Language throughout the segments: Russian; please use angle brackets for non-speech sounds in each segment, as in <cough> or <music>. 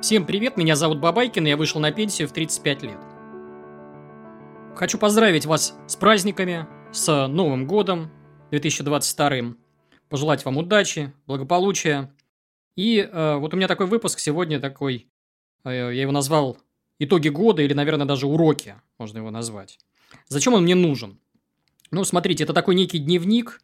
Всем привет, меня зовут Бабайкин, и я вышел на пенсию в 35 лет. Хочу поздравить вас с праздниками, с Новым годом 2022, пожелать вам удачи, благополучия. И э, вот у меня такой выпуск сегодня такой, э, я его назвал «Итоги года» или, наверное, даже «Уроки», можно его назвать. Зачем он мне нужен? Ну, смотрите, это такой некий дневник,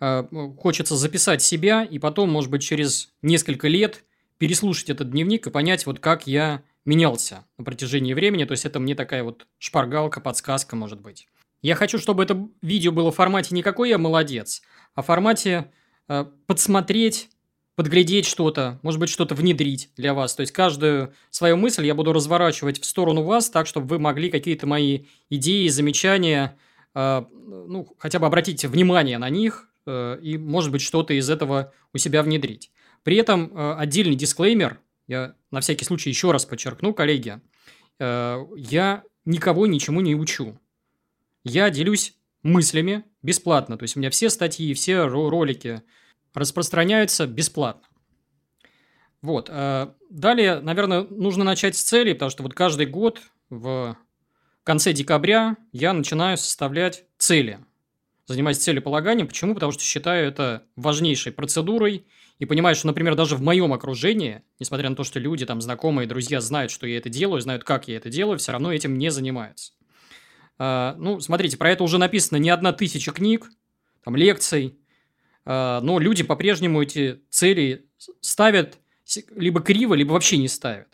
э, хочется записать себя, и потом, может быть, через несколько лет – переслушать этот дневник и понять, вот как я менялся на протяжении времени. То есть, это мне такая вот шпаргалка, подсказка, может быть. Я хочу, чтобы это видео было в формате не какой я молодец, а в формате э, подсмотреть, подглядеть что-то, может быть, что-то внедрить для вас. То есть, каждую свою мысль я буду разворачивать в сторону вас, так, чтобы вы могли какие-то мои идеи, замечания, э, ну, хотя бы обратить внимание на них э, и, может быть, что-то из этого у себя внедрить. При этом э, отдельный дисклеймер, я на всякий случай еще раз подчеркну, коллеги, э, я никого ничему не учу. Я делюсь мыслями бесплатно. То есть, у меня все статьи, все ролики распространяются бесплатно. Вот. Э, далее, наверное, нужно начать с цели, потому что вот каждый год в конце декабря я начинаю составлять цели. Занимаюсь целеполаганием. Почему? Потому что считаю это важнейшей процедурой – и понимаю, что, например, даже в моем окружении, несмотря на то, что люди, там, знакомые, друзья знают, что я это делаю, знают, как я это делаю, все равно этим не занимаются. А, ну, смотрите, про это уже написано не одна тысяча книг, там, лекций, а, но люди по-прежнему эти цели ставят либо криво, либо вообще не ставят.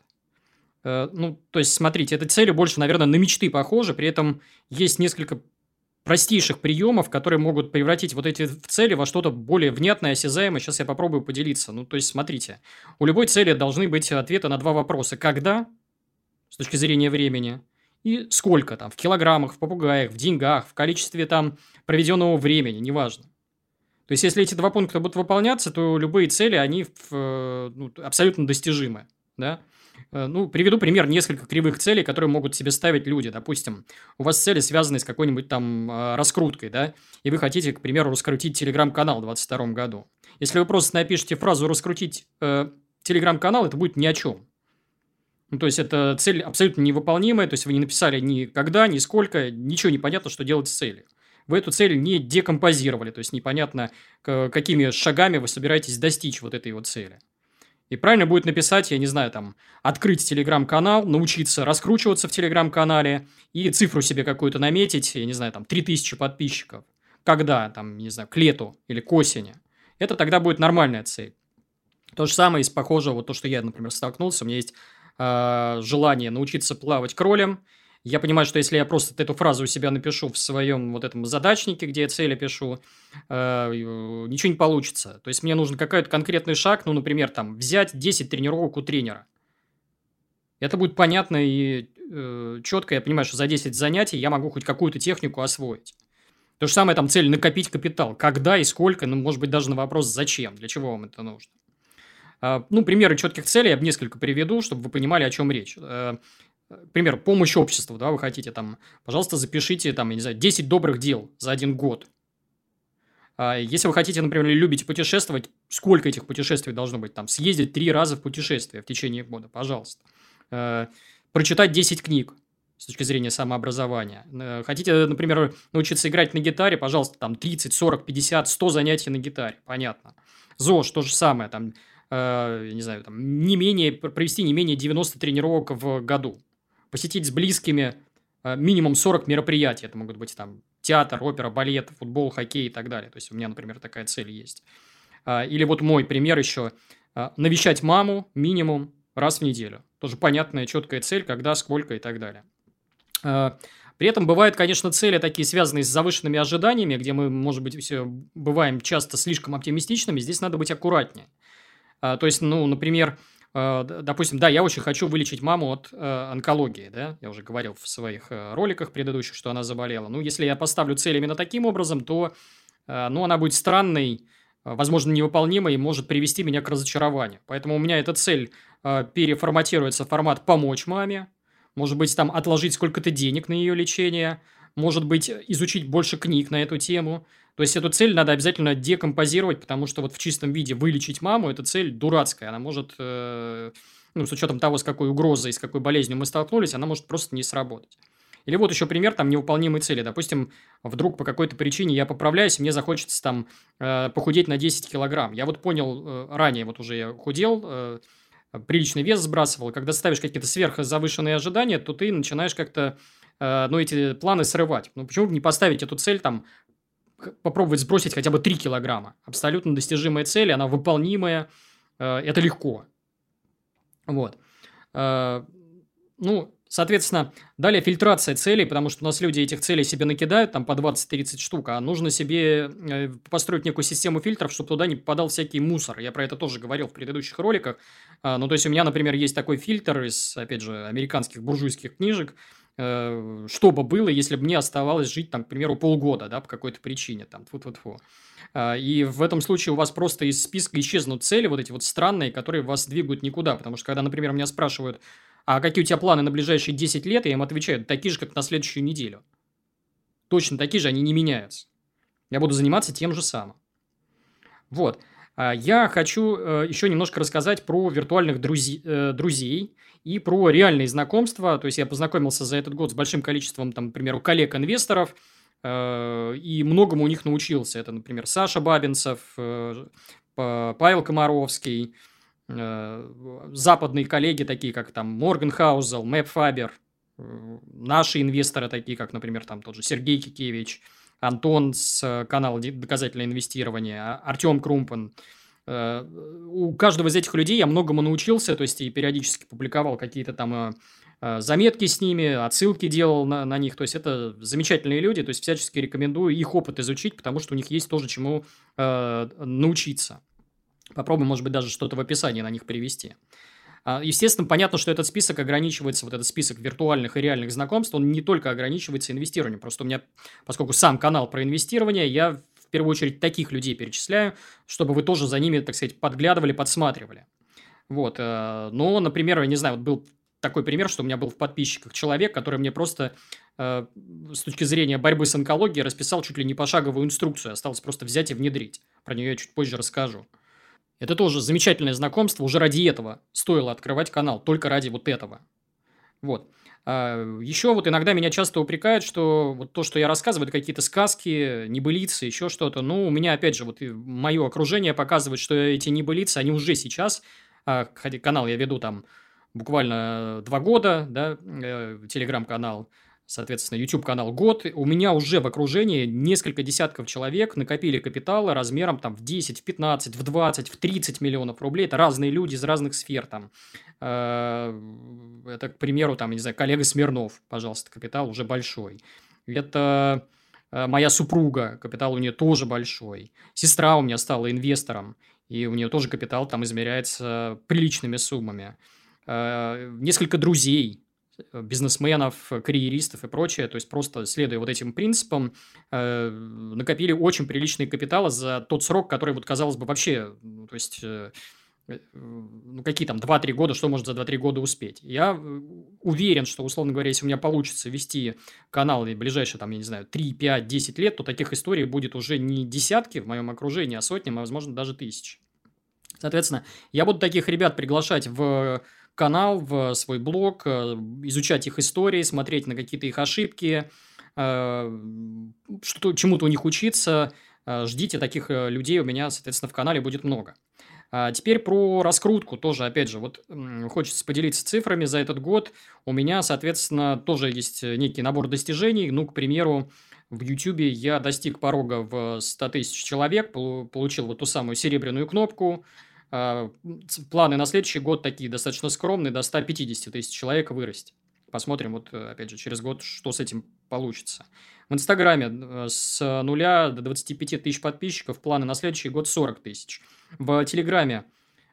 А, ну, то есть, смотрите, эти цели больше, наверное, на мечты похожи, при этом есть несколько простейших приемов, которые могут превратить вот эти цели во что-то более внятное, осязаемое. Сейчас я попробую поделиться. Ну, то есть, смотрите, у любой цели должны быть ответы на два вопроса. Когда, с точки зрения времени, и сколько там, в килограммах, в попугаях, в деньгах, в количестве там проведенного времени, неважно. То есть, если эти два пункта будут выполняться, то любые цели, они в, ну, абсолютно достижимы, да. Э, ну, приведу пример несколько кривых целей, которые могут себе ставить люди. Допустим, у вас цели связаны с какой-нибудь там э, раскруткой, да, и вы хотите, к примеру, раскрутить телеграм-канал в 2022 году. Если вы просто напишите фразу «раскрутить э, телеграм-канал», это будет ни о чем. Ну, то есть, это цель абсолютно невыполнимая, то есть, вы не написали ни когда, ни сколько, ничего не понятно, что делать с целью. Вы эту цель не декомпозировали, то есть, непонятно, какими шагами вы собираетесь достичь вот этой вот цели. И правильно будет написать, я не знаю, там, открыть телеграм-канал, научиться раскручиваться в телеграм-канале и цифру себе какую-то наметить, я не знаю, там, 3000 подписчиков. Когда, там, не знаю, к лету или к осени. Это тогда будет нормальная цель. То же самое из похожего, вот то, что я, например, столкнулся, у меня есть э, желание научиться плавать кролем – я понимаю, что если я просто эту фразу у себя напишу в своем вот этом задачнике, где я цели пишу, э, ничего не получится. То есть, мне нужен какой-то конкретный шаг, ну, например, там, взять 10 тренировок у тренера. Это будет понятно и э, четко. Я понимаю, что за 10 занятий я могу хоть какую-то технику освоить. То же самое там цель накопить капитал. Когда и сколько, ну, может быть, даже на вопрос зачем, для чего вам это нужно. А, ну, примеры четких целей я несколько приведу, чтобы вы понимали, о чем речь. К примеру, помощь обществу, да, вы хотите там, пожалуйста, запишите там, я не знаю, 10 добрых дел за один год. А если вы хотите, например, любите путешествовать, сколько этих путешествий должно быть? Там, съездить три раза в путешествие в течение года, пожалуйста. Э, прочитать 10 книг с точки зрения самообразования. Э, хотите, например, научиться играть на гитаре, пожалуйста, там 30, 40, 50, 100 занятий на гитаре, понятно. ЗОЖ то же самое, там, э, не знаю, там, не менее, провести не менее 90 тренировок в году посетить с близкими э, минимум 40 мероприятий. Это могут быть там театр, опера, балет, футбол, хоккей и так далее. То есть, у меня, например, такая цель есть. А, или вот мой пример еще. А, навещать маму минимум раз в неделю. Тоже понятная, четкая цель, когда, сколько и так далее. А, при этом бывают, конечно, цели такие, связанные с завышенными ожиданиями, где мы, может быть, все бываем часто слишком оптимистичными. Здесь надо быть аккуратнее. То есть, ну, например, допустим, да, я очень хочу вылечить маму от э, онкологии, да, я уже говорил в своих э, роликах предыдущих, что она заболела. Ну, если я поставлю цель именно таким образом, то, ну, она будет странной, возможно, невыполнимой и может привести меня к разочарованию. Поэтому у меня эта цель переформатируется в формат «помочь маме», может быть, там отложить сколько-то денег на ее лечение, может быть, изучить больше книг на эту тему – то есть, эту цель надо обязательно декомпозировать, потому что вот в чистом виде вылечить маму – это цель дурацкая. Она может э, ну, с учетом того, с какой угрозой, с какой болезнью мы столкнулись, она может просто не сработать. Или вот еще пример там невыполнимой цели. Допустим, вдруг по какой-то причине я поправляюсь, мне захочется там э, похудеть на 10 килограмм. Я вот понял э, ранее, вот уже я худел, э, приличный вес сбрасывал. Когда ставишь какие-то сверхзавышенные ожидания, то ты начинаешь как-то, э, ну, эти планы срывать. Ну, почему бы не поставить эту цель там, попробовать сбросить хотя бы 3 килограмма? Абсолютно достижимая цель, она выполнимая, э, это легко. Вот. Э, ну, Соответственно, далее фильтрация целей, потому что у нас люди этих целей себе накидают там по 20-30 штук, а нужно себе э, построить некую систему фильтров, чтобы туда не попадал всякий мусор. Я про это тоже говорил в предыдущих роликах. Ну, то есть, у меня, например, есть такой фильтр из, опять же, американских буржуйских книжек, э, что бы было, если бы мне оставалось жить, там, к примеру, полгода, да, по какой-то причине, там, тьфу -тьфу -тьфу. И в этом случае у вас просто из списка исчезнут цели, вот эти вот странные, которые вас двигают никуда, потому что, когда, например, меня спрашивают, а какие у тебя планы на ближайшие 10 лет, я им отвечаю, такие же, как на следующую неделю. Точно такие же, они не меняются. Я буду заниматься тем же самым. Вот. А я хочу э, еще немножко рассказать про виртуальных друзей, э, друзей и про реальные знакомства. То есть, я познакомился за этот год с большим количеством, там, к примеру, коллег-инвесторов, э, и многому у них научился. Это, например, Саша Бабинцев, Павел Комаровский, западные коллеги, такие как там Морган Хаузел, Мэп Фабер, наши инвесторы, такие как, например, там тот же Сергей Кикевич, Антон с э, канала «Доказательное инвестирование», а, Артем Крумпан. У каждого из этих людей я многому научился, то есть и периодически публиковал какие-то там заметки с ними, отсылки делал на, на них. То есть это замечательные люди, то есть всячески рекомендую их опыт изучить, потому что у них есть тоже чему э, научиться. Попробуем, может быть, даже что-то в описании на них привести. А, естественно, понятно, что этот список ограничивается, вот этот список виртуальных и реальных знакомств, он не только ограничивается инвестированием. Просто у меня, поскольку сам канал про инвестирование, я в первую очередь таких людей перечисляю, чтобы вы тоже за ними, так сказать, подглядывали, подсматривали. Вот. Э, но, например, я не знаю, вот был такой пример, что у меня был в подписчиках человек, который мне просто э, с точки зрения борьбы с онкологией расписал чуть ли не пошаговую инструкцию. Осталось просто взять и внедрить. Про нее я чуть позже расскажу. Это тоже замечательное знакомство. Уже ради этого стоило открывать канал. Только ради вот этого. Вот. А еще вот иногда меня часто упрекают, что вот то, что я рассказываю, это какие-то сказки, небылицы, еще что-то. Ну, у меня, опять же, вот мое окружение показывает, что эти небылицы, они уже сейчас, а, канал я веду там буквально два года, да, э, телеграм-канал, соответственно, YouTube-канал год, у меня уже в окружении несколько десятков человек накопили капиталы размером там в 10, в 15, в 20, в 30 миллионов рублей. Это разные люди из разных сфер там. Э, это, к примеру, там, не знаю, коллега Смирнов, пожалуйста, капитал уже большой. Это э, моя супруга, капитал у нее тоже большой. Сестра у меня стала инвестором, и у нее тоже капитал там измеряется приличными суммами. Э, несколько друзей, бизнесменов, карьеристов и прочее, то есть просто следуя вот этим принципам, э, накопили очень приличные капиталы за тот срок, который вот казалось бы вообще, ну, то есть э, э ну, какие там 2-3 года, что может за 2-3 года успеть. Я э, уверен, что, условно говоря, если у меня получится вести канал в ближайшие, там, я не знаю, 3, 5, 10 лет, то таких историй будет уже не десятки в моем окружении, а сотни, а, возможно, даже тысячи. Соответственно, я буду таких ребят приглашать в канал, в свой блог, э, изучать их истории, смотреть на какие-то их ошибки, э, что, чему-то у них учиться. Э, ждите таких людей, у меня, соответственно, в канале будет много. А теперь про раскрутку тоже, опять же, вот хочется поделиться цифрами за этот год. У меня, соответственно, тоже есть некий набор достижений. Ну, к примеру, в YouTube я достиг порога в 100 тысяч человек, получил вот ту самую серебряную кнопку – планы на следующий год такие достаточно скромные, до 150 тысяч человек вырасти. Посмотрим, вот опять же, через год, что с этим получится. В Инстаграме э, с нуля до 25 тысяч подписчиков, планы на следующий год 40 тысяч. В Телеграме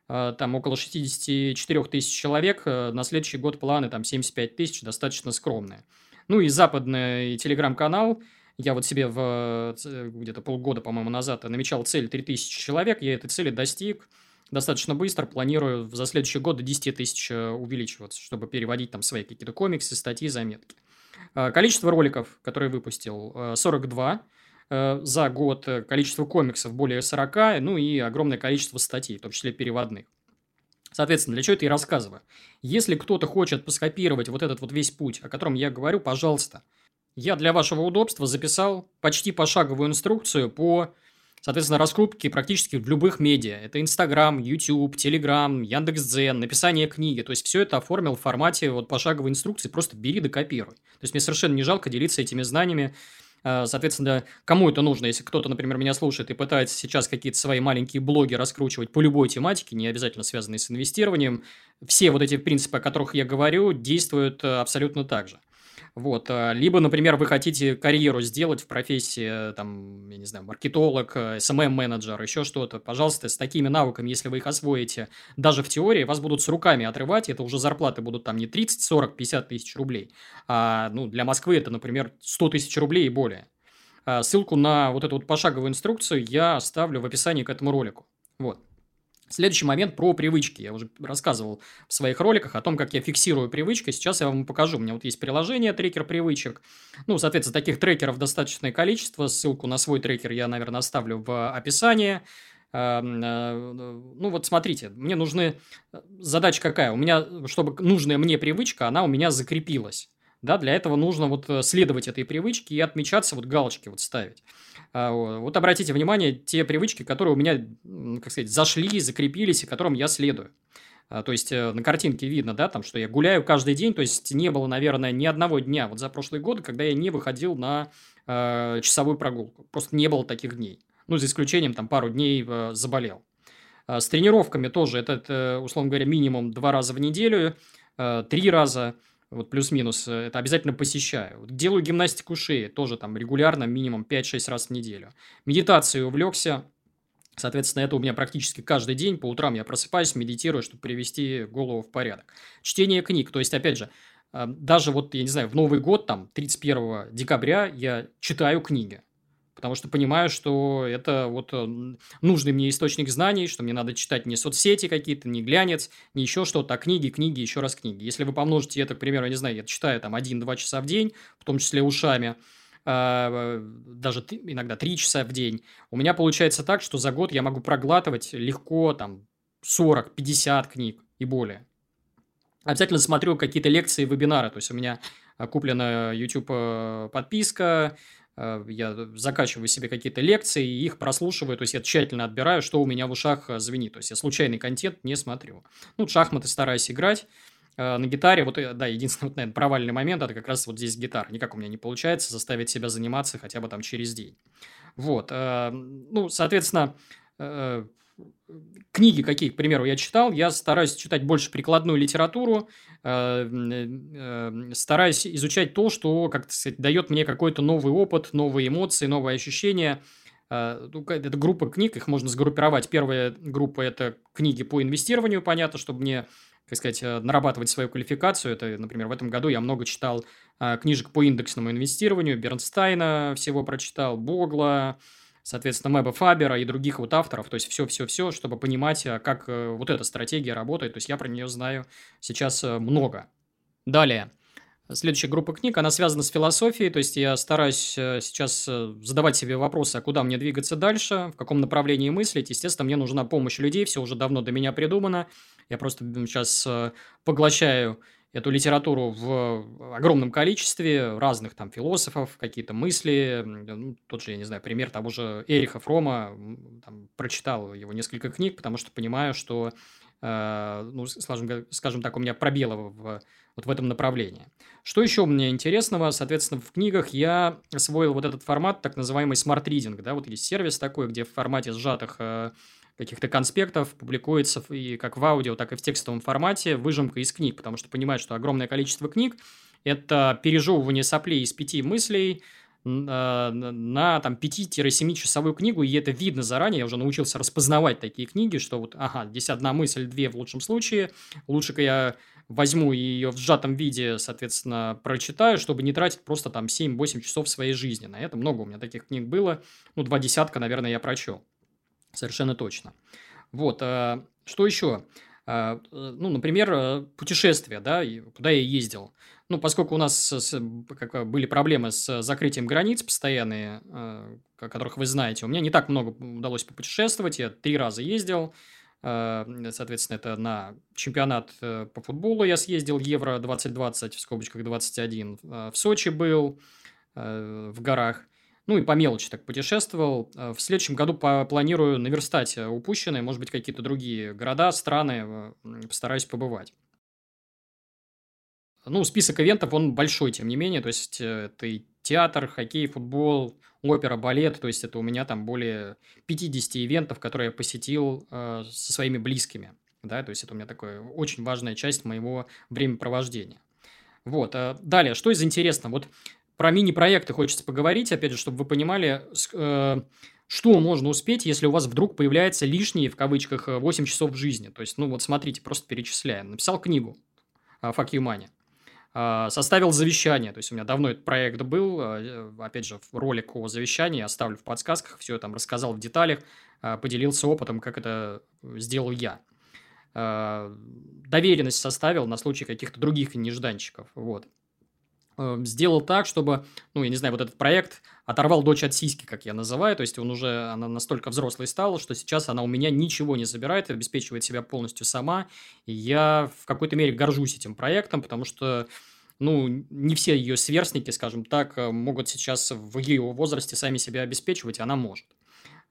э, там около 64 тысяч человек, э, на следующий год планы там 75 тысяч, достаточно скромные. Ну и западный телеграм-канал, я вот себе в где-то полгода, по-моему, назад намечал цель 3000 человек, я этой цели достиг, достаточно быстро. Планирую за следующий год до 10 тысяч э, увеличиваться, чтобы переводить там свои какие-то комиксы, статьи, заметки. Э, количество роликов, которые выпустил, 42 э, за год. Количество комиксов более 40, ну и огромное количество статей, в том числе переводных. Соответственно, для чего это и рассказываю. Если кто-то хочет поскопировать вот этот вот весь путь, о котором я говорю, пожалуйста. Я для вашего удобства записал почти пошаговую инструкцию по, соответственно, раскрутке практически в любых медиа. Это Инстаграм, YouTube, Телеграм, Яндекс.Дзен, написание книги. То есть, все это оформил в формате вот пошаговой инструкции. Просто бери да копируй. То есть, мне совершенно не жалко делиться этими знаниями Э, соответственно, кому это нужно, если кто-то, например, меня слушает и пытается сейчас какие-то свои маленькие блоги раскручивать по любой тематике, не обязательно связанные с инвестированием, все вот эти принципы, о которых я говорю, действуют э, абсолютно так же. Вот. Э, либо, например, вы хотите карьеру сделать в профессии, там, я не знаю, маркетолог, SMM-менеджер, еще что-то. Пожалуйста, с такими навыками, если вы их освоите даже в теории, вас будут с руками отрывать, это уже зарплаты будут там не 30, 40, 50 тысяч рублей, а ну, для Москвы это, например, 100 тысяч рублей и более. А ссылку на вот эту вот пошаговую инструкцию я оставлю в описании к этому ролику. Вот. Следующий момент про привычки. Я уже рассказывал в своих роликах о том, как я фиксирую привычки. Сейчас я вам покажу. У меня вот есть приложение трекер привычек. Ну, соответственно, таких трекеров достаточное количество. Ссылку на свой трекер я, наверное, оставлю в описании. Э, ну вот смотрите, мне нужны... Э, задача какая? У меня, чтобы нужная мне привычка, она у меня закрепилась. Да, для этого нужно вот э, следовать этой привычке и отмечаться, вот галочки вот ставить. А, вот обратите внимание, те привычки, которые у меня, как сказать, зашли, закрепились, и которым я следую. А, то есть, э, на картинке видно, да, там, что я гуляю каждый день, то есть, не было, наверное, ни одного дня вот за прошлый год, когда я не выходил на э, часовую прогулку. Просто не было таких дней. Ну, за исключением, там, пару дней э, заболел. А, с тренировками тоже, это, это, условно говоря, минимум два раза в неделю, э, три раза – вот плюс-минус, э, это обязательно посещаю. Делаю гимнастику шеи, тоже там регулярно, минимум 5-6 раз в неделю. Медитацией увлекся, Соответственно, это у меня практически каждый день. По утрам я просыпаюсь, медитирую, чтобы привести голову в порядок. Чтение книг. То есть, опять же, э, даже вот, я не знаю, в Новый год, там, 31 декабря я читаю книги потому что понимаю, что это вот э, нужный мне источник знаний, что мне надо читать не соцсети какие-то, не глянец, не еще что-то, а книги, книги, еще раз книги. Если вы помножите это, к примеру, я не знаю, я читаю там 1-2 часа в день, в том числе ушами, а, даже иногда 3 часа в день, у меня получается так, что за год я могу проглатывать легко там 40-50 книг и более. Обязательно смотрю какие-то лекции, вебинары, то есть у меня куплена YouTube э, подписка, я закачиваю себе какие-то лекции, и их прослушиваю, то есть я тщательно отбираю, что у меня в ушах э, звенит, то есть я случайный контент не смотрю. Ну, шахматы стараюсь играть, э, на гитаре, вот, да, единственный, <laughs> вот, наверное, провальный момент, это как раз вот здесь гитара. Никак у меня не получается заставить себя заниматься хотя бы там через день. Вот, ну, соответственно, книги какие, к примеру, я читал, я стараюсь читать больше прикладную литературу, э, э, стараюсь изучать то, что, как сказать, дает мне какой-то новый опыт, новые эмоции, новые ощущения. Э, ну, это группа книг, их можно сгруппировать. Первая группа – это книги по инвестированию, понятно, чтобы мне, как сказать, нарабатывать свою квалификацию. Это, например, в этом году я много читал книжек по индексному инвестированию, Бернстайна всего прочитал, Богла, соответственно, Мэба Фабера и других вот авторов, то есть все-все-все, чтобы понимать, а, как э, вот эта стратегия работает, то есть я про нее знаю сейчас э, много. Далее. Следующая группа книг, она связана с философией, то есть я стараюсь э, сейчас задавать себе вопросы, а куда мне двигаться дальше, в каком направлении мыслить. Естественно, мне нужна помощь людей, все уже давно до меня придумано. Я просто сейчас поглощаю эту литературу в огромном количестве разных там философов, какие-то мысли. Ну, тот же, я не знаю, пример того же Эриха Фрома. Там, прочитал его несколько книг, потому что понимаю, что, э, ну, скажем, скажем так, у меня пробелы в, вот в этом направлении. Что еще мне интересного? Соответственно, в книгах я освоил вот этот формат, так называемый smart reading. Да? Вот есть сервис такой, где в формате сжатых э, каких-то конспектов публикуется и как в аудио, так и в текстовом формате выжимка из книг, потому что понимают, что огромное количество книг – это пережевывание соплей из пяти мыслей э, на там 5-7 часовую книгу, и это видно заранее, я уже научился распознавать такие книги, что вот, ага, здесь одна мысль, две в лучшем случае, лучше-ка я возьму ее в сжатом виде, соответственно, прочитаю, чтобы не тратить просто там 7-8 часов своей жизни. На это много у меня таких книг было, ну, два десятка, наверное, я прочел. Совершенно точно. Вот, а, что еще? А, ну, например, э, путешествия, да, куда я ездил. Ну, поскольку у нас как, были проблемы с закрытием границ постоянные, э, о которых вы знаете, у меня не так много удалось попутешествовать. Я три раза ездил, Соответственно, это на чемпионат по футболу я съездил, Евро 2020, в скобочках 21. В Сочи был, в горах. Ну и по мелочи так путешествовал. В следующем году планирую наверстать упущенные, может быть, какие-то другие города, страны, постараюсь побывать. Ну, список ивентов, он большой, тем не менее, то есть э, это и театр, хоккей, футбол, опера, балет, то есть это у меня там более 50 ивентов, которые я посетил э, со своими близкими, да, то есть это у меня такая очень важная часть моего времяпровождения. Вот, э, далее, что из интересного? Вот про мини-проекты хочется поговорить, опять же, чтобы вы понимали, э, что можно успеть, если у вас вдруг появляется лишние, в кавычках, 8 часов в жизни. То есть, ну вот смотрите, просто перечисляем. Написал книгу «Fuck you money». А, составил завещание. То есть у меня давно этот проект был. Опять же, ролик о завещании оставлю в подсказках. Все там рассказал в деталях, поделился опытом, как это сделал я. Доверенность составил на случай каких-то других нежданчиков. Вот. Э, сделал так, чтобы, ну, я не знаю, вот этот проект оторвал дочь от сиськи, как я называю, то есть он уже, она настолько взрослой стала, что сейчас она у меня ничего не забирает, обеспечивает себя полностью сама, и я в какой-то мере горжусь этим проектом, потому что, ну, не все ее сверстники, скажем так, э, могут сейчас в ее возрасте сами себя обеспечивать, она может.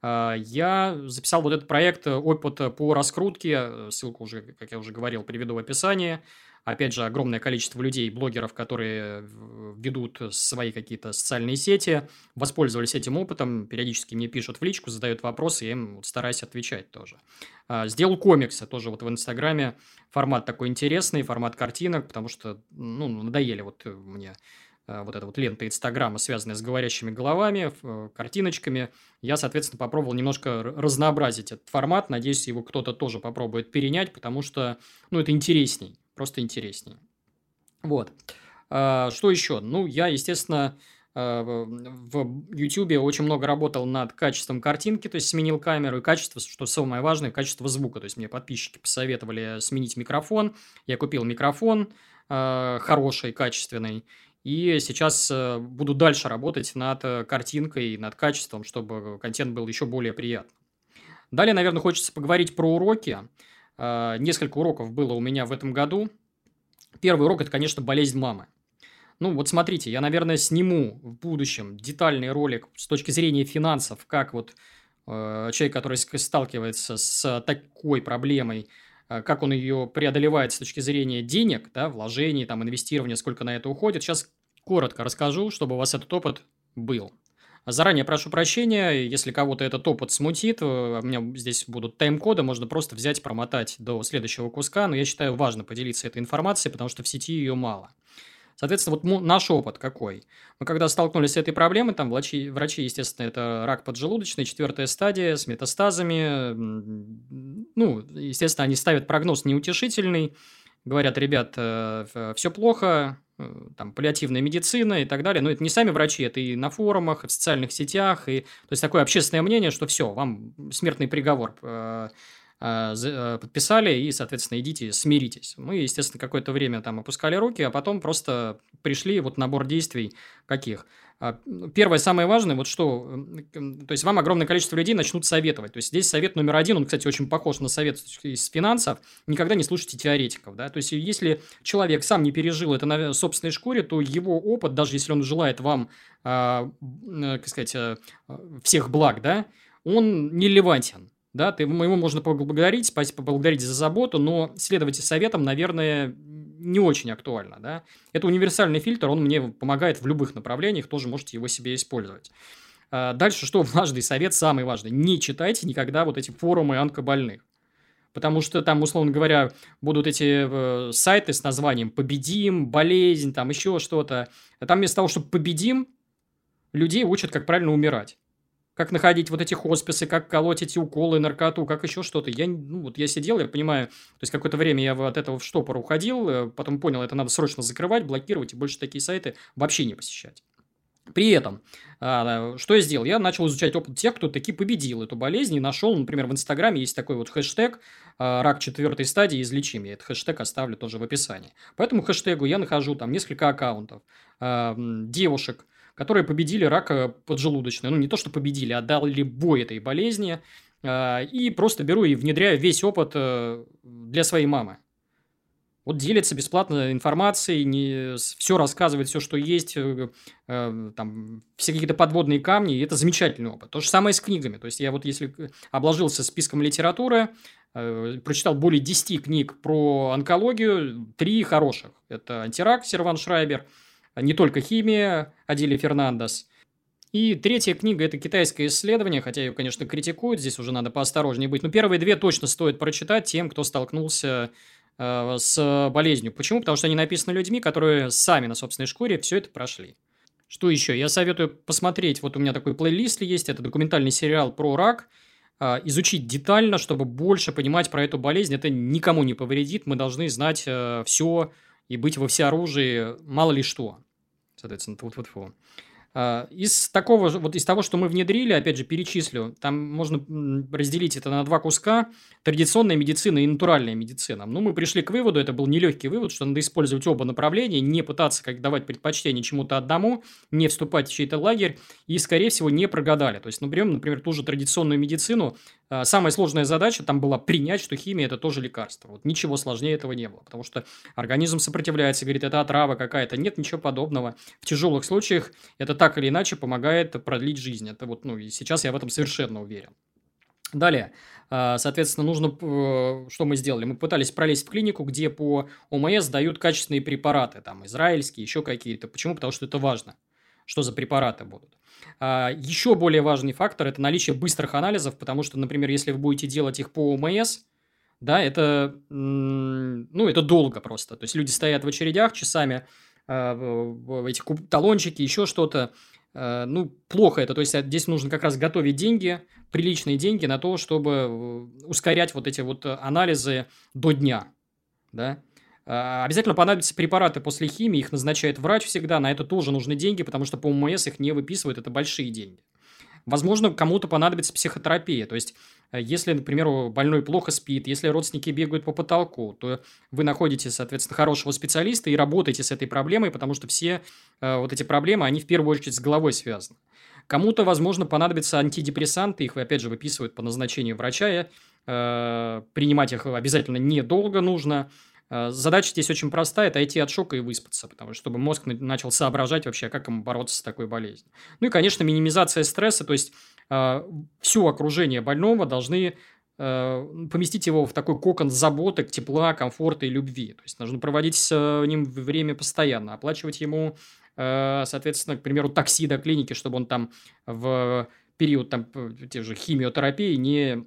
А, я записал вот этот проект «Опыт по раскрутке», ссылку уже, как я уже говорил, приведу в описании – опять же, огромное количество людей, блогеров, которые ведут свои какие-то социальные сети, воспользовались этим опытом, периодически мне пишут в личку, задают вопросы, я им стараюсь отвечать тоже. А, сделал комиксы тоже вот в Инстаграме, формат такой интересный, формат картинок, потому что, ну, надоели вот мне вот эта вот лента Инстаграма, связанная с говорящими головами, картиночками. Я, соответственно, попробовал немножко разнообразить этот формат. Надеюсь, его кто-то тоже попробует перенять, потому что, ну, это интересней просто интереснее. Вот. А, что еще? Ну, я, естественно, а, в YouTube очень много работал над качеством картинки, то есть сменил камеру и качество, что самое важное, качество звука. То есть мне подписчики посоветовали сменить микрофон. Я купил микрофон э, хороший, качественный. И сейчас э, буду дальше работать над картинкой, над качеством, чтобы контент был еще более приятным. Далее, наверное, хочется поговорить про уроки. А, несколько уроков было у меня в этом году. Первый урок – это, конечно, болезнь мамы. Ну, вот смотрите, я, наверное, сниму в будущем детальный ролик с точки зрения финансов, как вот э, человек, который сталкивается с такой проблемой, э, как он ее преодолевает с точки зрения денег, да, вложений, там, инвестирования, сколько на это уходит. Сейчас коротко расскажу, чтобы у вас этот опыт был. Заранее прошу прощения, если кого-то этот опыт смутит, э, у меня здесь будут тайм-коды, можно просто взять, промотать до следующего куска, но я считаю важно поделиться этой информацией, потому что в сети ее мало. Соответственно, вот наш опыт какой? Мы когда столкнулись с этой проблемой, там врачи, врачи, естественно, это рак поджелудочный, четвертая стадия с метастазами. Ну, естественно, они ставят прогноз неутешительный. Говорят, ребят, э, все плохо, там, паллиативная медицина и так далее. Но это не сами врачи, это и на форумах, и в социальных сетях. И, то есть, такое общественное мнение, что все, вам смертный приговор э, э, подписали, и, соответственно, идите, смиритесь. Мы, естественно, какое-то время там опускали руки, а потом просто пришли вот набор действий каких – первое, самое важное, вот что, то есть вам огромное количество людей начнут советовать. То есть здесь совет номер один, он, кстати, очень похож на совет из финансов, никогда не слушайте теоретиков. Да? То есть если человек сам не пережил это на собственной шкуре, то его опыт, даже если он желает вам, а, э, как сказать, э, всех благ, да, он нелевантен. Да, ты, ему можно поблагодарить, поблагодарить за заботу, но следовать советам, наверное, не очень актуально, да. Это универсальный фильтр, он мне помогает в любых направлениях, тоже можете его себе использовать. А, дальше, что <laughs> важный совет, самый важный. Не читайте никогда вот эти форумы онкобольных. Потому что там, условно говоря, будут эти э, сайты с названием «Победим», «Болезнь», там еще что-то. Там вместо того, чтобы «Победим», людей учат, как правильно умирать как находить вот эти хосписы, как колоть эти уколы, наркоту, как еще что-то. Я, ну, вот я сидел, я понимаю, то есть какое-то время я от этого в штопор уходил, э, потом понял, это надо срочно закрывать, блокировать и больше такие сайты вообще не посещать. При этом, а, что я сделал? Я начал изучать опыт тех, кто таки победил эту болезнь и нашел, например, в Инстаграме есть такой вот хэштег а, «рак четвертой стадии излечим». Я этот хэштег оставлю тоже в описании. По этому хэштегу я нахожу там несколько аккаунтов а, девушек, которые победили рак поджелудочный. Ну, не то, что победили, а дали бой этой болезни. и просто беру и внедряю весь опыт для своей мамы. Вот делится бесплатно информацией, не, все рассказывает, все, что есть, э, э, там, все какие-то подводные камни, и это замечательный опыт. То же самое с книгами. То есть, я вот если обложился списком литературы, э, прочитал более 10 книг про онкологию, три хороших. Это «Антирак» Серван Шрайбер, не только «Химия» Адили Фернандес – и третья книга – это китайское исследование, хотя ее, конечно, критикуют, здесь уже надо поосторожнее быть. Но первые две точно стоит прочитать тем, кто столкнулся Э, с болезнью. Почему? Потому что они написаны людьми, которые сами на собственной шкуре все это прошли. Что еще? Я советую посмотреть, вот у меня такой плейлист есть, это документальный сериал про рак, э, изучить детально, чтобы больше понимать про эту болезнь. Это никому не повредит, мы должны знать э, все и быть во всеоружии, мало ли что. Соответственно, вот вот вот. А, из такого, вот из того, что мы внедрили, опять же, перечислю, там можно разделить это на два куска. Традиционная медицина и натуральная медицина. Ну, мы пришли к выводу, это был нелегкий вывод, что надо использовать оба направления, не пытаться как давать предпочтение чему-то одному, не вступать в чей-то лагерь, и, скорее всего, не прогадали. То есть, ну, берем, например, ту же традиционную медицину, самая сложная задача там была принять, что химия – это тоже лекарство. Вот ничего сложнее этого не было, потому что организм сопротивляется, говорит, это отрава какая-то. Нет ничего подобного. В тяжелых случаях это так или иначе помогает продлить жизнь. Это вот, ну, и сейчас я в этом совершенно уверен. Далее, а, соответственно, нужно, э, что мы сделали? Мы пытались пролезть в клинику, где по ОМС дают качественные препараты, там, израильские, еще какие-то. Почему? Потому что это важно что за препараты будут. А, еще более важный фактор – это наличие быстрых анализов, потому что, например, если вы будете делать их по ОМС, да, это, ну, это долго просто. То есть, люди стоят в очередях часами, а, эти талончики, еще что-то. А, ну, плохо это. То есть, здесь нужно как раз готовить деньги, приличные деньги на то, чтобы э, ускорять вот эти вот анализы до дня, да. А, обязательно понадобятся препараты после химии, их назначает врач всегда, на это тоже нужны деньги, потому что по ОМС их не выписывают, это большие деньги. Возможно, кому-то понадобится психотерапия, то есть, э, если, например, больной плохо спит, если родственники бегают по потолку, то вы находите, соответственно, хорошего специалиста и работаете с этой проблемой, потому что все э, вот эти проблемы, они в первую очередь с головой связаны. Кому-то, возможно, понадобятся антидепрессанты, их, опять же, выписывают по назначению врача, э, принимать их обязательно недолго нужно, задача здесь очень простая – это идти от шока и выспаться, потому что чтобы мозг начал соображать вообще, как ему бороться с такой болезнью. Ну и, конечно, минимизация стресса, то есть э, все окружение больного должны э, поместить его в такой кокон заботы, тепла, комфорта и любви. То есть нужно проводить с ним время постоянно, оплачивать ему, соответственно, к примеру, такси до клиники, чтобы он там в период там, те же химиотерапии не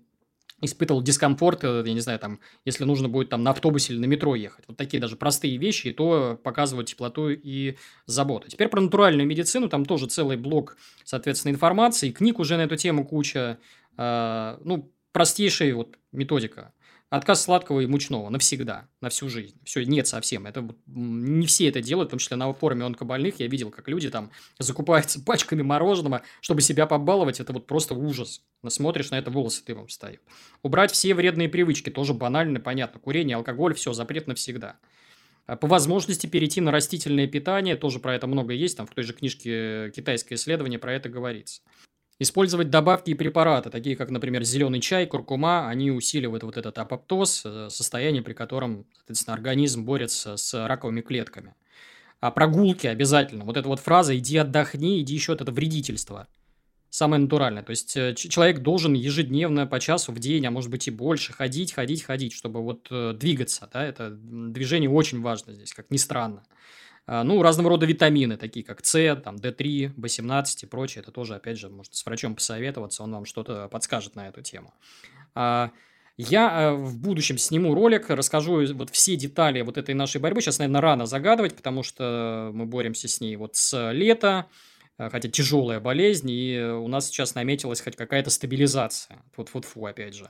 испытывал дискомфорт, э, я не знаю, там, если нужно будет там на автобусе или на метро ехать. Вот такие даже простые вещи, и то показывают теплоту и заботу. Теперь про натуральную медицину, там тоже целый блок, соответственно, информации, книг уже на эту тему куча, э, ну, простейшая вот методика. Отказ сладкого и мучного навсегда, на всю жизнь. Все, нет совсем. Это не все это делают, в том числе на форуме онкобольных. Я видел, как люди там закупаются <laughs> пачками мороженого, чтобы себя побаловать. Это вот просто ужас. Смотришь на это, волосы дымом встают. Убрать все вредные привычки, тоже банально, понятно. Курение, алкоголь, все, запрет навсегда. А по возможности перейти на растительное питание, тоже про это много есть, там в той же книжке «Китайское исследование» про это говорится. Использовать добавки и препараты, такие как, например, зеленый чай, куркума, они усиливают вот этот апоптоз, э, состояние, при котором, соответственно, организм борется с раковыми клетками. А прогулки обязательно. Вот эта вот фраза «иди отдохни», «иди еще» – это вредительство. Самое натуральное. То есть, э, человек должен ежедневно по часу в день, а может быть и больше, ходить, ходить, ходить, чтобы вот э, двигаться. Да? Это движение очень важно здесь, как ни странно. А, ну, разного рода витамины, такие как С, там, D3, B17 и прочее. Это тоже, опять же, может с врачом посоветоваться, он вам что-то подскажет на эту тему. А, я э, в будущем сниму ролик, расскажу вот все детали вот этой нашей борьбы. Сейчас, наверное, рано загадывать, потому что мы боремся с ней вот с лета, э, хотя тяжелая болезнь, и у нас сейчас наметилась хоть какая-то стабилизация. Вот вот фу опять же.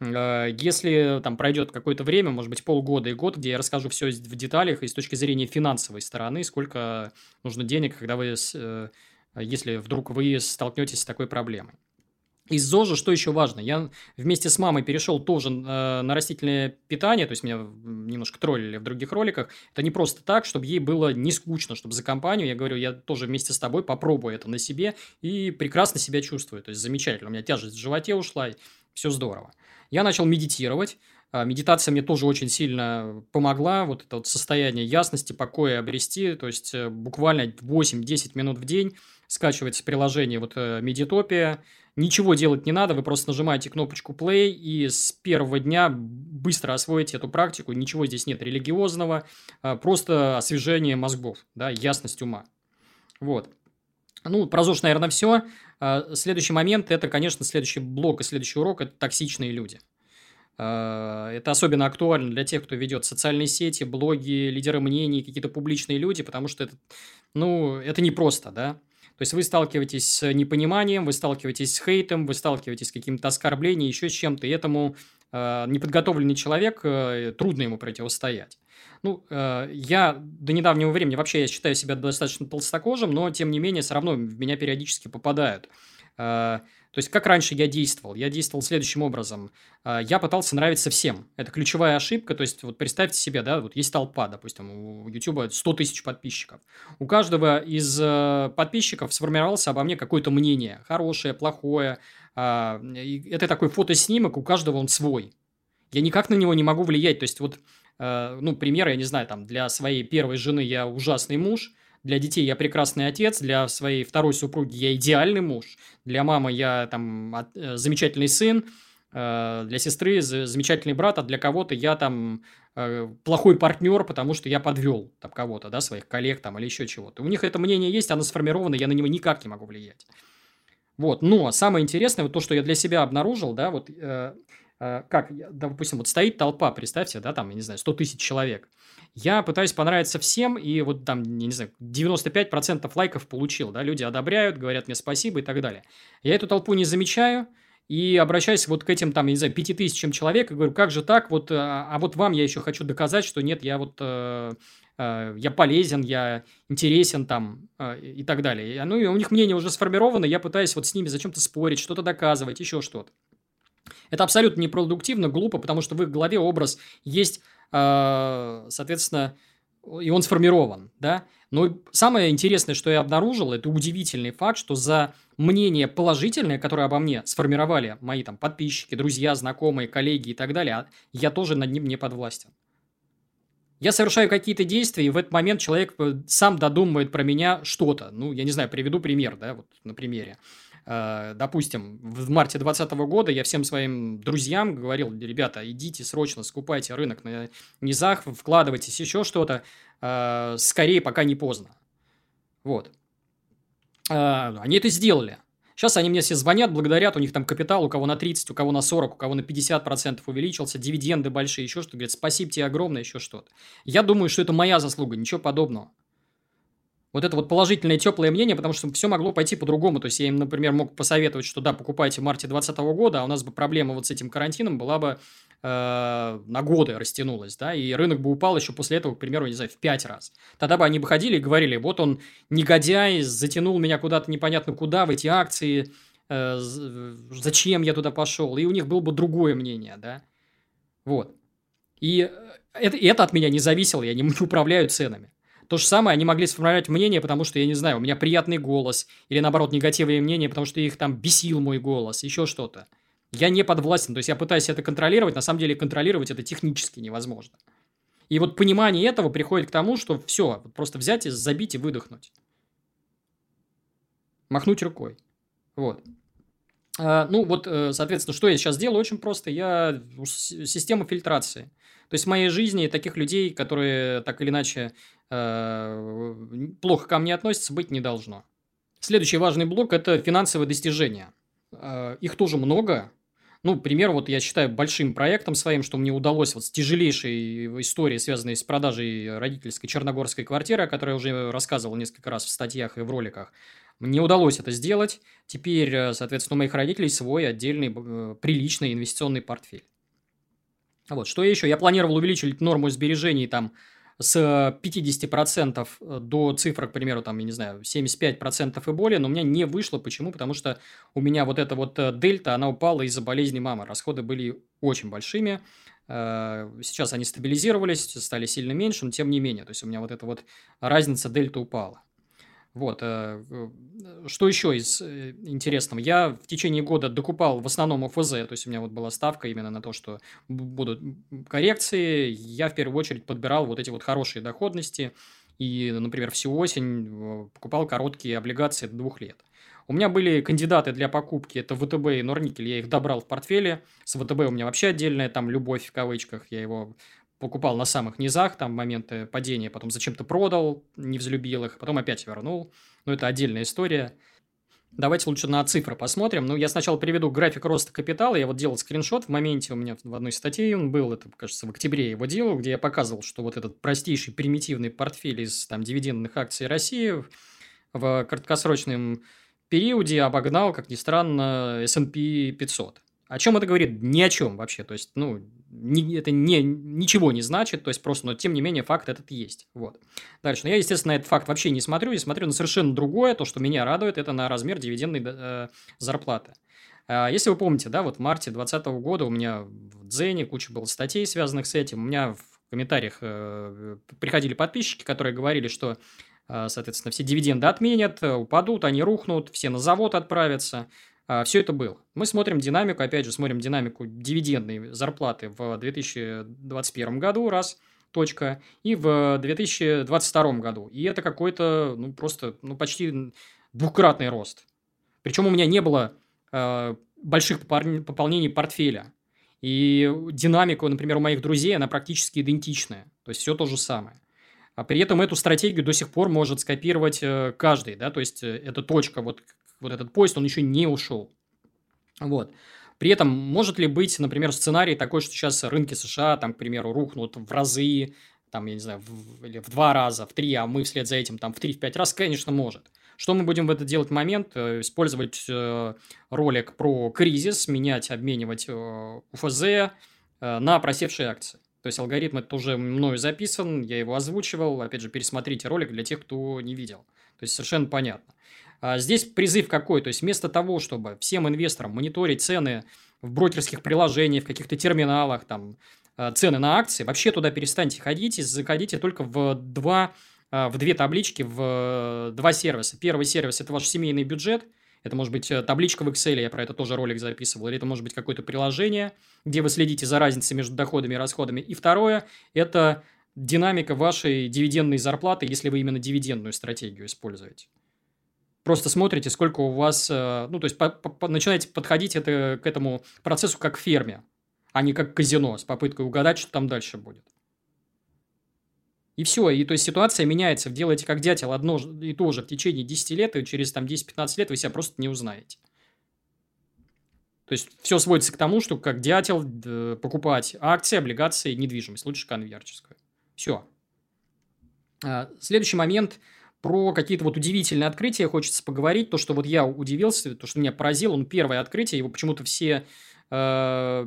Э, если там пройдет какое-то время, может быть, полгода и год, где я расскажу все в деталях и с точки зрения финансовой стороны, сколько нужно денег, когда вы, э, если вдруг вы столкнетесь с такой проблемой. Из ЗОЖа что еще важно? Я вместе с мамой перешел тоже э, на растительное питание, то есть меня немножко троллили в других роликах. Это не просто так, чтобы ей было не скучно, чтобы за компанию, я говорю, я тоже вместе с тобой попробую это на себе и прекрасно себя чувствую. То есть замечательно, у меня тяжесть в животе ушла, все здорово. Я начал медитировать, а, медитация мне тоже очень сильно помогла, вот это вот состояние ясности, покоя обрести, то есть э, буквально 8-10 минут в день скачивается приложение вот э, Медитопия, ничего делать не надо, вы просто нажимаете кнопочку play и с первого дня быстро освоите эту практику, ничего здесь нет религиозного, а, просто освежение мозгов, да, ясность ума. Вот. Ну, про ЗОЖ, наверное, все. А, следующий момент – это, конечно, следующий блок и следующий урок – это токсичные люди. А, это особенно актуально для тех, кто ведет социальные сети, блоги, лидеры мнений, какие-то публичные люди, потому что это, ну, это непросто, да. То есть вы сталкиваетесь с непониманием, вы сталкиваетесь с хейтом, вы сталкиваетесь с каким-то оскорблением, еще с чем-то, и этому неподготовленный человек, э, трудно ему противостоять. Ну, э, я до недавнего времени вообще я считаю себя достаточно толстокожим, но тем не менее все равно в меня периодически попадают. Э, то есть, как раньше я действовал? Я действовал следующим образом. Э, я пытался нравиться всем. Это ключевая ошибка. То есть, вот представьте себе, да, вот есть толпа, допустим, у YouTube 100 тысяч подписчиков. У каждого из э, подписчиков сформировалось обо мне какое-то мнение. Хорошее, плохое. Э, это такой фотоснимок, у каждого он свой. Я никак на него не могу влиять. То есть, вот Э, ну, пример, я не знаю, там, для своей первой жены я ужасный муж, для детей я прекрасный отец, для своей второй супруги я идеальный муж, для мамы я там э, замечательный сын, э, для сестры замечательный брат, а для кого-то я там плохой партнер, потому что я подвел там кого-то, да, своих коллег там или еще чего-то. У них это мнение есть, оно сформировано, я на него никак не могу влиять. Вот, но самое интересное, вот то, что я для себя обнаружил, да, вот Э, как, допустим, вот стоит толпа, представьте, да, там, я не знаю, 100 тысяч человек. Я пытаюсь понравиться всем, и вот там, я не знаю, 95% лайков получил, да, люди одобряют, говорят мне спасибо и так далее. Я эту толпу не замечаю, и обращаюсь вот к этим, там, я не знаю, пяти тысячам человек, и говорю, как же так, вот, а, а вот вам я еще хочу доказать, что нет, я вот, э, э, я полезен, я интересен там э, и так далее. Ну, и у них мнение уже сформировано, я пытаюсь вот с ними зачем-то спорить, что-то доказывать, еще что-то. Это абсолютно непродуктивно, глупо, потому что в их голове образ есть, э, соответственно, и он сформирован, да. Но самое интересное, что я обнаружил, это удивительный факт, что за мнение положительное, которое обо мне сформировали мои там подписчики, друзья, знакомые, коллеги и так далее, а я тоже над ним не подвластен. Я совершаю какие-то действия, и в этот момент человек э, сам додумывает про меня что-то. Ну, я не знаю, приведу пример, да, вот на примере. Э, допустим, в марте 2020 года я всем своим друзьям говорил, ребята, идите срочно, скупайте рынок на низах, вкладывайтесь еще что-то, э, скорее, пока не поздно. Вот. Они это сделали. Сейчас они мне все звонят, благодарят, у них там капитал, у кого на 30, у кого на 40, у кого на 50% увеличился, дивиденды большие, еще что-то. Говорят, спасибо тебе огромное, еще что-то. Я думаю, что это моя заслуга, ничего подобного вот это вот положительное, теплое мнение, потому что все могло пойти по-другому. То есть, я им, например, мог посоветовать, что да, покупайте в марте 2020 года, а у нас бы проблема вот с этим карантином была бы э, на годы растянулась, да, и рынок бы упал еще после этого, к примеру, не знаю, в пять раз. Тогда бы они бы ходили и говорили, вот он негодяй, затянул меня куда-то непонятно куда, в эти акции, э, зачем я туда пошел, и у них было бы другое мнение, да, вот. И это, и это от меня не зависело, я не <laughs> управляю ценами. То же самое они могли сформировать мнение, потому что, я не знаю, у меня приятный голос, или наоборот, негативное мнение, потому что их там бесил мой голос, еще что-то. Я не подвластен, то есть я пытаюсь это контролировать, на самом деле контролировать это технически невозможно. И вот понимание этого приходит к тому, что все, просто взять и забить и выдохнуть. Махнуть рукой. Вот. А, ну, вот, э, соответственно, что я сейчас делаю? Очень просто. Я система фильтрации. То есть в моей жизни таких людей, которые так или иначе Э, плохо ко мне относятся, быть не должно. Следующий важный блок – это финансовые достижения. Э, их тоже много. Ну, пример, вот я считаю большим проектом своим, что мне удалось вот с тяжелейшей историей, связанной с продажей родительской черногорской квартиры, о которой я уже рассказывал несколько раз в статьях и в роликах. Мне удалось это сделать. Теперь, э, соответственно, у моих родителей свой отдельный приличный инвестиционный портфель. Вот, что еще? Я планировал увеличить норму сбережений там с 50% э, до цифр, к примеру, там, я не знаю, 75% и более, но у меня не вышло. Почему? Потому что у меня вот эта вот э, дельта, она упала из-за болезни мамы. Расходы были очень большими. Э, сейчас они стабилизировались, стали сильно меньше, но тем не менее. То есть, у меня вот эта вот разница дельта упала. Вот. Э, что еще из э, интересного? Я в течение года докупал в основном ОФЗ, то есть у меня вот была ставка именно на то, что будут коррекции. Я в первую очередь подбирал вот эти вот хорошие доходности и, например, всю осень э, покупал короткие облигации двух лет. У меня были кандидаты для покупки, это ВТБ и Норникель, я их добрал в портфеле. С ВТБ у меня вообще отдельная там любовь в кавычках, я его покупал на самых низах, там моменты падения, потом зачем-то продал, не взлюбил их, потом опять вернул. Но это отдельная история. Давайте лучше на цифры посмотрим. Ну, я сначала приведу график роста капитала. Я вот делал скриншот в моменте, у меня в одной статье он был, это, кажется, в октябре его делал, где я показывал, что вот этот простейший примитивный портфель из там дивидендных акций России в краткосрочном периоде обогнал, как ни странно, S&P 500. О чем это говорит? Ни о чем вообще. То есть, ну, не, это не, ничего не значит, то есть просто, но тем не менее факт этот есть. Вот. Дальше. Но я, естественно, этот факт вообще не смотрю, я смотрю на совершенно другое, то, что меня радует, это на размер дивидендной э, зарплаты. Э, если вы помните, да, вот в марте 2020 года у меня в Дзене куча было статей, связанных с этим, у меня в комментариях э, приходили подписчики, которые говорили, что э, соответственно, все дивиденды отменят, упадут, они рухнут, все на завод отправятся. А, все это было. Мы смотрим динамику, опять же, смотрим динамику дивидендной зарплаты в 2021 году, раз, точка, и в 2022 году. И это какой-то, ну, просто, ну, почти двукратный рост. Причем у меня не было э, больших пополнений портфеля. И динамика, например, у моих друзей, она практически идентичная. То есть, все то же самое. А при этом эту стратегию до сих пор может скопировать э, каждый, да, то есть, э, эта точка, вот вот этот поезд, он еще не ушел. Вот. При этом может ли быть, например, сценарий такой, что сейчас рынки США, там, к примеру, рухнут в разы, там, я не знаю, в, или в два раза, в три, а мы вслед за этим там в три, в пять раз, конечно, может. Что мы будем в этот делать момент? Э, использовать э, ролик про кризис, менять, обменивать э, УФЗ на просевшие акции. То есть алгоритм это уже мною записан, я его озвучивал. Опять же, пересмотрите ролик для тех, кто не видел. То есть совершенно понятно. А здесь призыв какой? То есть вместо того, чтобы всем инвесторам мониторить цены в брокерских приложениях, в каких-то терминалах, там, а, цены на акции, вообще туда перестаньте ходить и заходите только в два а, в две таблички, в два сервиса. Первый сервис – это ваш семейный бюджет, это может быть э, табличка в Excel, я про это тоже ролик записывал, или это может быть какое-то приложение, где вы следите за разницей между доходами и расходами. И второе – это динамика вашей дивидендной зарплаты, если вы именно дивидендную стратегию используете просто смотрите, сколько у вас, э, ну, то есть по, по, начинаете подходить это, к этому процессу как к ферме, а не как к казино с попыткой угадать, что там дальше будет. И все, и то есть ситуация меняется, делаете как дятел одно и то же в течение 10 лет, и через там 10-15 лет вы себя просто не узнаете. То есть все сводится к тому, что как дятел покупать акции, облигации, недвижимость, лучше конверческую. Все. А, следующий момент – про какие-то вот удивительные открытия хочется поговорить. То, что вот я удивился, то, что меня поразило, он первое открытие, его почему-то все э,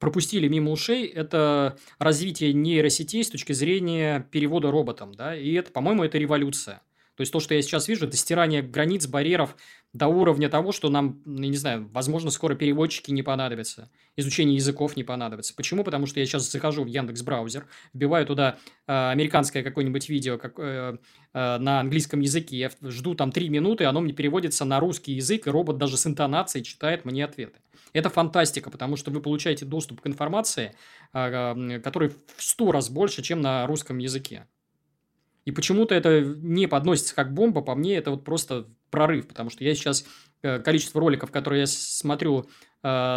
пропустили мимо ушей, это развитие нейросетей с точки зрения перевода роботом. Да? И это, по-моему, это революция. То есть то, что я сейчас вижу, это стирание границ, барьеров до уровня того, что нам, ну, не знаю, возможно, скоро переводчики не понадобятся, изучение языков не понадобится. Почему? Потому что я сейчас захожу в Яндекс браузер, вбиваю туда э, американское какое-нибудь видео как, э, э, на английском языке, я жду там три минуты, оно мне переводится на русский язык, и робот даже с интонацией читает мне ответы. Это фантастика, потому что вы получаете доступ к информации, э, который в сто раз больше, чем на русском языке. И почему-то это не подносится как бомба, по мне это вот просто прорыв, потому что я сейчас э, количество роликов, которые я смотрю э,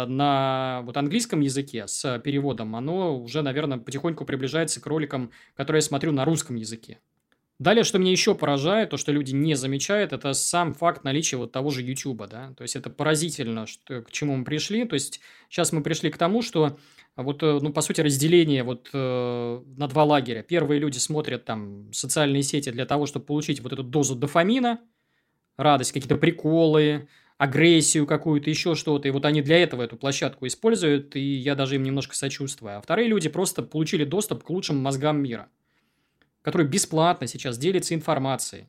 на вот английском языке с переводом, оно уже, наверное, потихоньку приближается к роликам, которые я смотрю на русском языке. Далее, что меня еще поражает, то, что люди не замечают, это сам факт наличия вот того же YouTube, да, то есть это поразительно, что, к чему мы пришли, то есть сейчас мы пришли к тому, что вот, э, ну, по сути, разделение вот э, на два лагеря. Первые люди смотрят там социальные сети для того, чтобы получить вот эту дозу дофамина, радость, какие-то приколы, агрессию какую-то, еще что-то. И вот они для этого эту площадку используют, и я даже им немножко сочувствую. А вторые люди просто получили доступ к лучшим мозгам мира, который бесплатно сейчас делится информацией.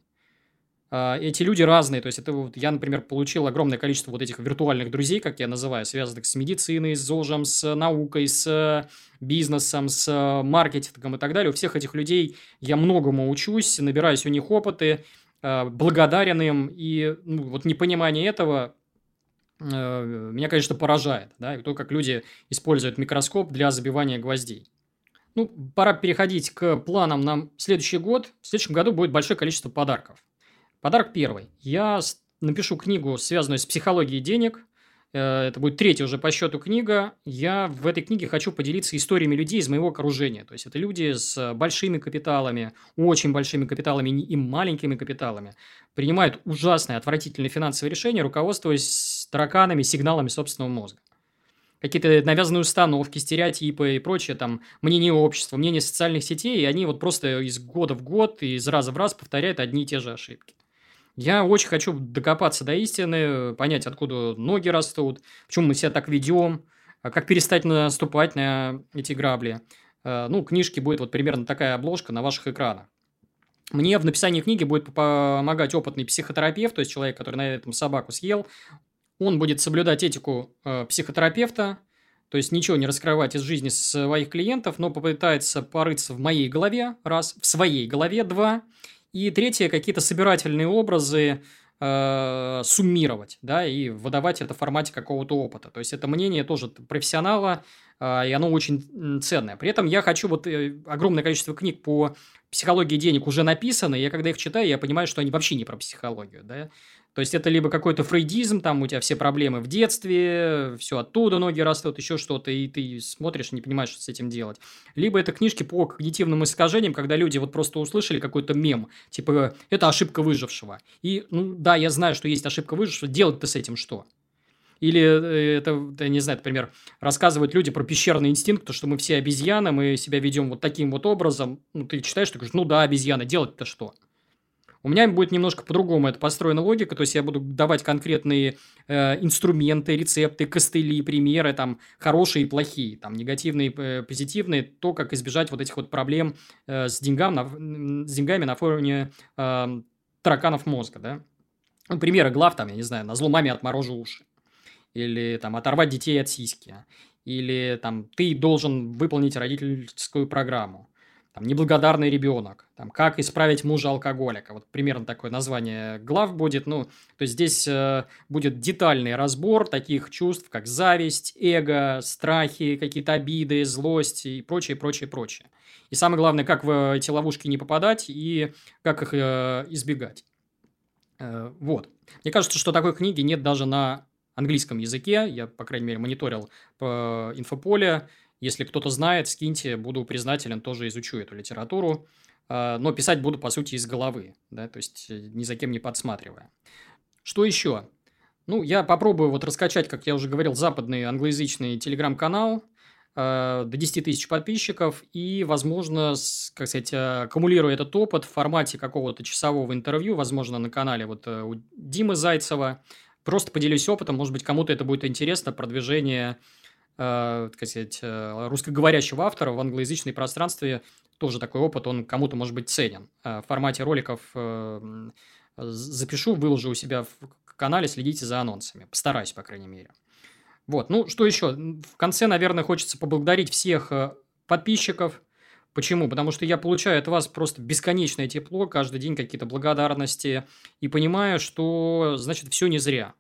А, эти люди разные, то есть это вот я, например, получил огромное количество вот этих виртуальных друзей, как я называю, связанных с медициной, с ЗОЖем, с наукой, с бизнесом, с маркетингом и так далее. У всех этих людей я многому учусь, набираюсь у них опыты, благодарен им, и ну, вот непонимание этого меня, конечно, поражает, да, и то, как люди используют микроскоп для забивания гвоздей. Ну, пора переходить к планам на следующий год. В следующем году будет большое количество подарков. Подарок первый. Я напишу книгу, связанную с психологией денег. Э, это будет третья уже по счету книга. Я в этой книге хочу поделиться историями людей из моего окружения. То есть, это люди с большими капиталами, очень большими капиталами и маленькими капиталами. Принимают ужасные, отвратительные финансовые решения, руководствуясь тараканами, сигналами собственного мозга какие-то навязанные установки, стереотипы и прочее, там, мнение общества, мнение социальных сетей, и они вот просто из года в год, из раза в раз повторяют одни и те же ошибки. Я очень хочу докопаться до истины, понять, откуда ноги растут, почему мы себя так ведем, а как перестать наступать на эти грабли. Э, ну, книжки будет вот примерно такая обложка на ваших экранах. Мне в написании книги будет помогать опытный психотерапевт, то есть человек, который на этом собаку съел. Он будет соблюдать этику э, психотерапевта, то есть ничего не раскрывать из жизни своих клиентов, но попытается порыться в моей голове, раз, в своей голове, два, и третье, какие-то собирательные образы э, суммировать, да, и выдавать это в формате какого-то опыта. То есть, это мнение тоже профессионала, э, и оно очень ценное. При этом я хочу вот э, огромное количество книг по психологии денег уже написано, и я когда их читаю, я понимаю, что они вообще не про психологию, да, то есть, это либо какой-то фрейдизм, там у тебя все проблемы в детстве, все оттуда ноги растут, еще что-то, и ты смотришь не понимаешь, что с этим делать. Либо это книжки по когнитивным искажениям, когда люди вот просто услышали какой-то мем, типа, это ошибка выжившего. И, ну, да, я знаю, что есть ошибка выжившего, делать-то с этим что? Или э, это, я не знаю, например, рассказывают люди про пещерный инстинкт, то, что мы все обезьяны, мы себя ведем вот таким вот образом. Ну, ты читаешь, ты говоришь, ну да, обезьяна, делать-то что? У меня будет немножко по-другому это построена логика, то есть я буду давать конкретные э, инструменты, рецепты, костыли, примеры, там, хорошие и плохие, там, негативные, э, позитивные, то, как избежать вот этих вот проблем э, с, деньгам на, с деньгами на фоне э, тараканов мозга, да. Ну, примеры глав, там, я не знаю, на зло маме отморожу уши, или там оторвать детей от сиськи, или там ты должен выполнить родительскую программу, там, неблагодарный ребенок, там, как исправить мужа алкоголика. Вот примерно такое название глав будет. Ну, то есть здесь э, будет детальный разбор таких чувств, как зависть, эго, страхи, какие-то обиды, злость и прочее, прочее, прочее. И самое главное, как в эти ловушки не попадать и как их э, избегать. Э, вот. Мне кажется, что такой книги нет даже на английском языке. Я, по крайней мере, мониторил по инфополе если кто-то знает, скиньте, буду признателен, тоже изучу эту литературу. А, но писать буду, по сути, из головы, да, то есть э, ни за кем не подсматривая. Что еще? Ну, я попробую вот раскачать, как я уже говорил, западный англоязычный телеграм-канал э, до 10 тысяч подписчиков и, возможно, как сказать, аккумулирую этот опыт в формате какого-то часового интервью, возможно, на канале вот э, у Димы Зайцева. Просто поделюсь опытом, может быть, кому-то это будет интересно, продвижение э, так сказать, э, русскоговорящего автора в англоязычном пространстве тоже такой опыт, он кому-то может быть ценен. Э, в формате роликов э, запишу, выложу у себя в канале, следите за анонсами. Постараюсь, по крайней мере. Вот, ну, что еще? В конце, наверное, хочется поблагодарить всех подписчиков. Почему? Потому что я получаю от вас просто бесконечное тепло, каждый день какие-то благодарности, и понимаю, что, значит, все не зря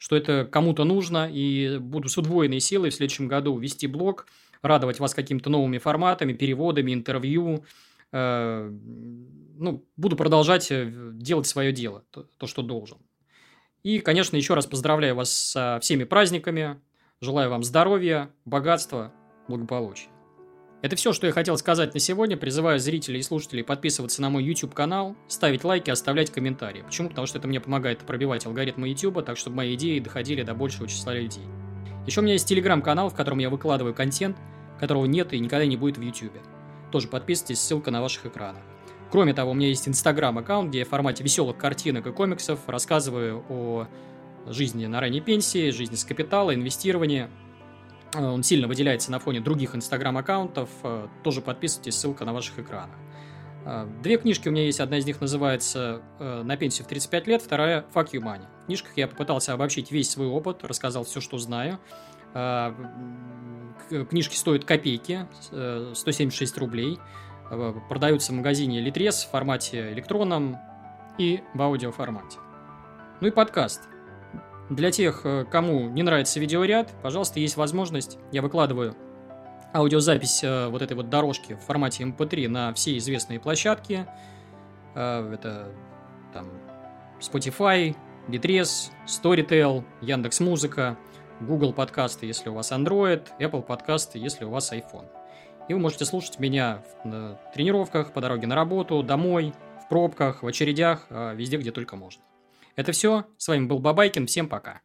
что это кому-то нужно, и буду с удвоенной силой в следующем году вести блог, радовать вас какими-то новыми форматами, переводами, интервью. Э, ну, буду продолжать э, делать свое дело, то, то, что должен. И, конечно, еще раз поздравляю вас со всеми праздниками. Желаю вам здоровья, богатства, благополучия. Это все, что я хотел сказать на сегодня. Призываю зрителей и слушателей подписываться на мой YouTube-канал, ставить лайки, оставлять комментарии. Почему? Потому что это мне помогает пробивать алгоритмы YouTube, так чтобы мои идеи доходили до большего числа людей. Еще у меня есть телеграм-канал, в котором я выкладываю контент, которого нет и никогда не будет в YouTube. Тоже подписывайтесь, ссылка на ваших экранах. Кроме того, у меня есть инстаграм-аккаунт, где я в формате веселых картинок и комиксов рассказываю о жизни на ранней пенсии, жизни с капитала, инвестировании – он сильно выделяется на фоне других инстаграм-аккаунтов. Э, тоже подписывайтесь, ссылка на ваших экранах. Э, две книжки у меня есть. Одна из них называется «На пенсию в 35 лет», вторая «Fuck you money». В книжках я попытался обобщить весь свой опыт, рассказал все, что знаю. Книжки стоят копейки, 176 рублей. Продаются в магазине Литрес в формате электронном. и в аудиоформате. Ну и подкаст. Для тех, э, кому не нравится видеоряд, пожалуйста, есть возможность, я выкладываю аудиозапись э, вот этой вот дорожки в формате MP3 эм на все известные площадки. Э, это там Spotify, Bitress, Storytel, Яндекс Музыка, Google подкасты, если у вас Android, Apple подкасты, если у вас iPhone. И вы можете слушать меня в тренировках, по дороге на работу, домой, в пробках, в очередях, везде, где только можно. Это все. С вами был Бабайкин. Всем пока.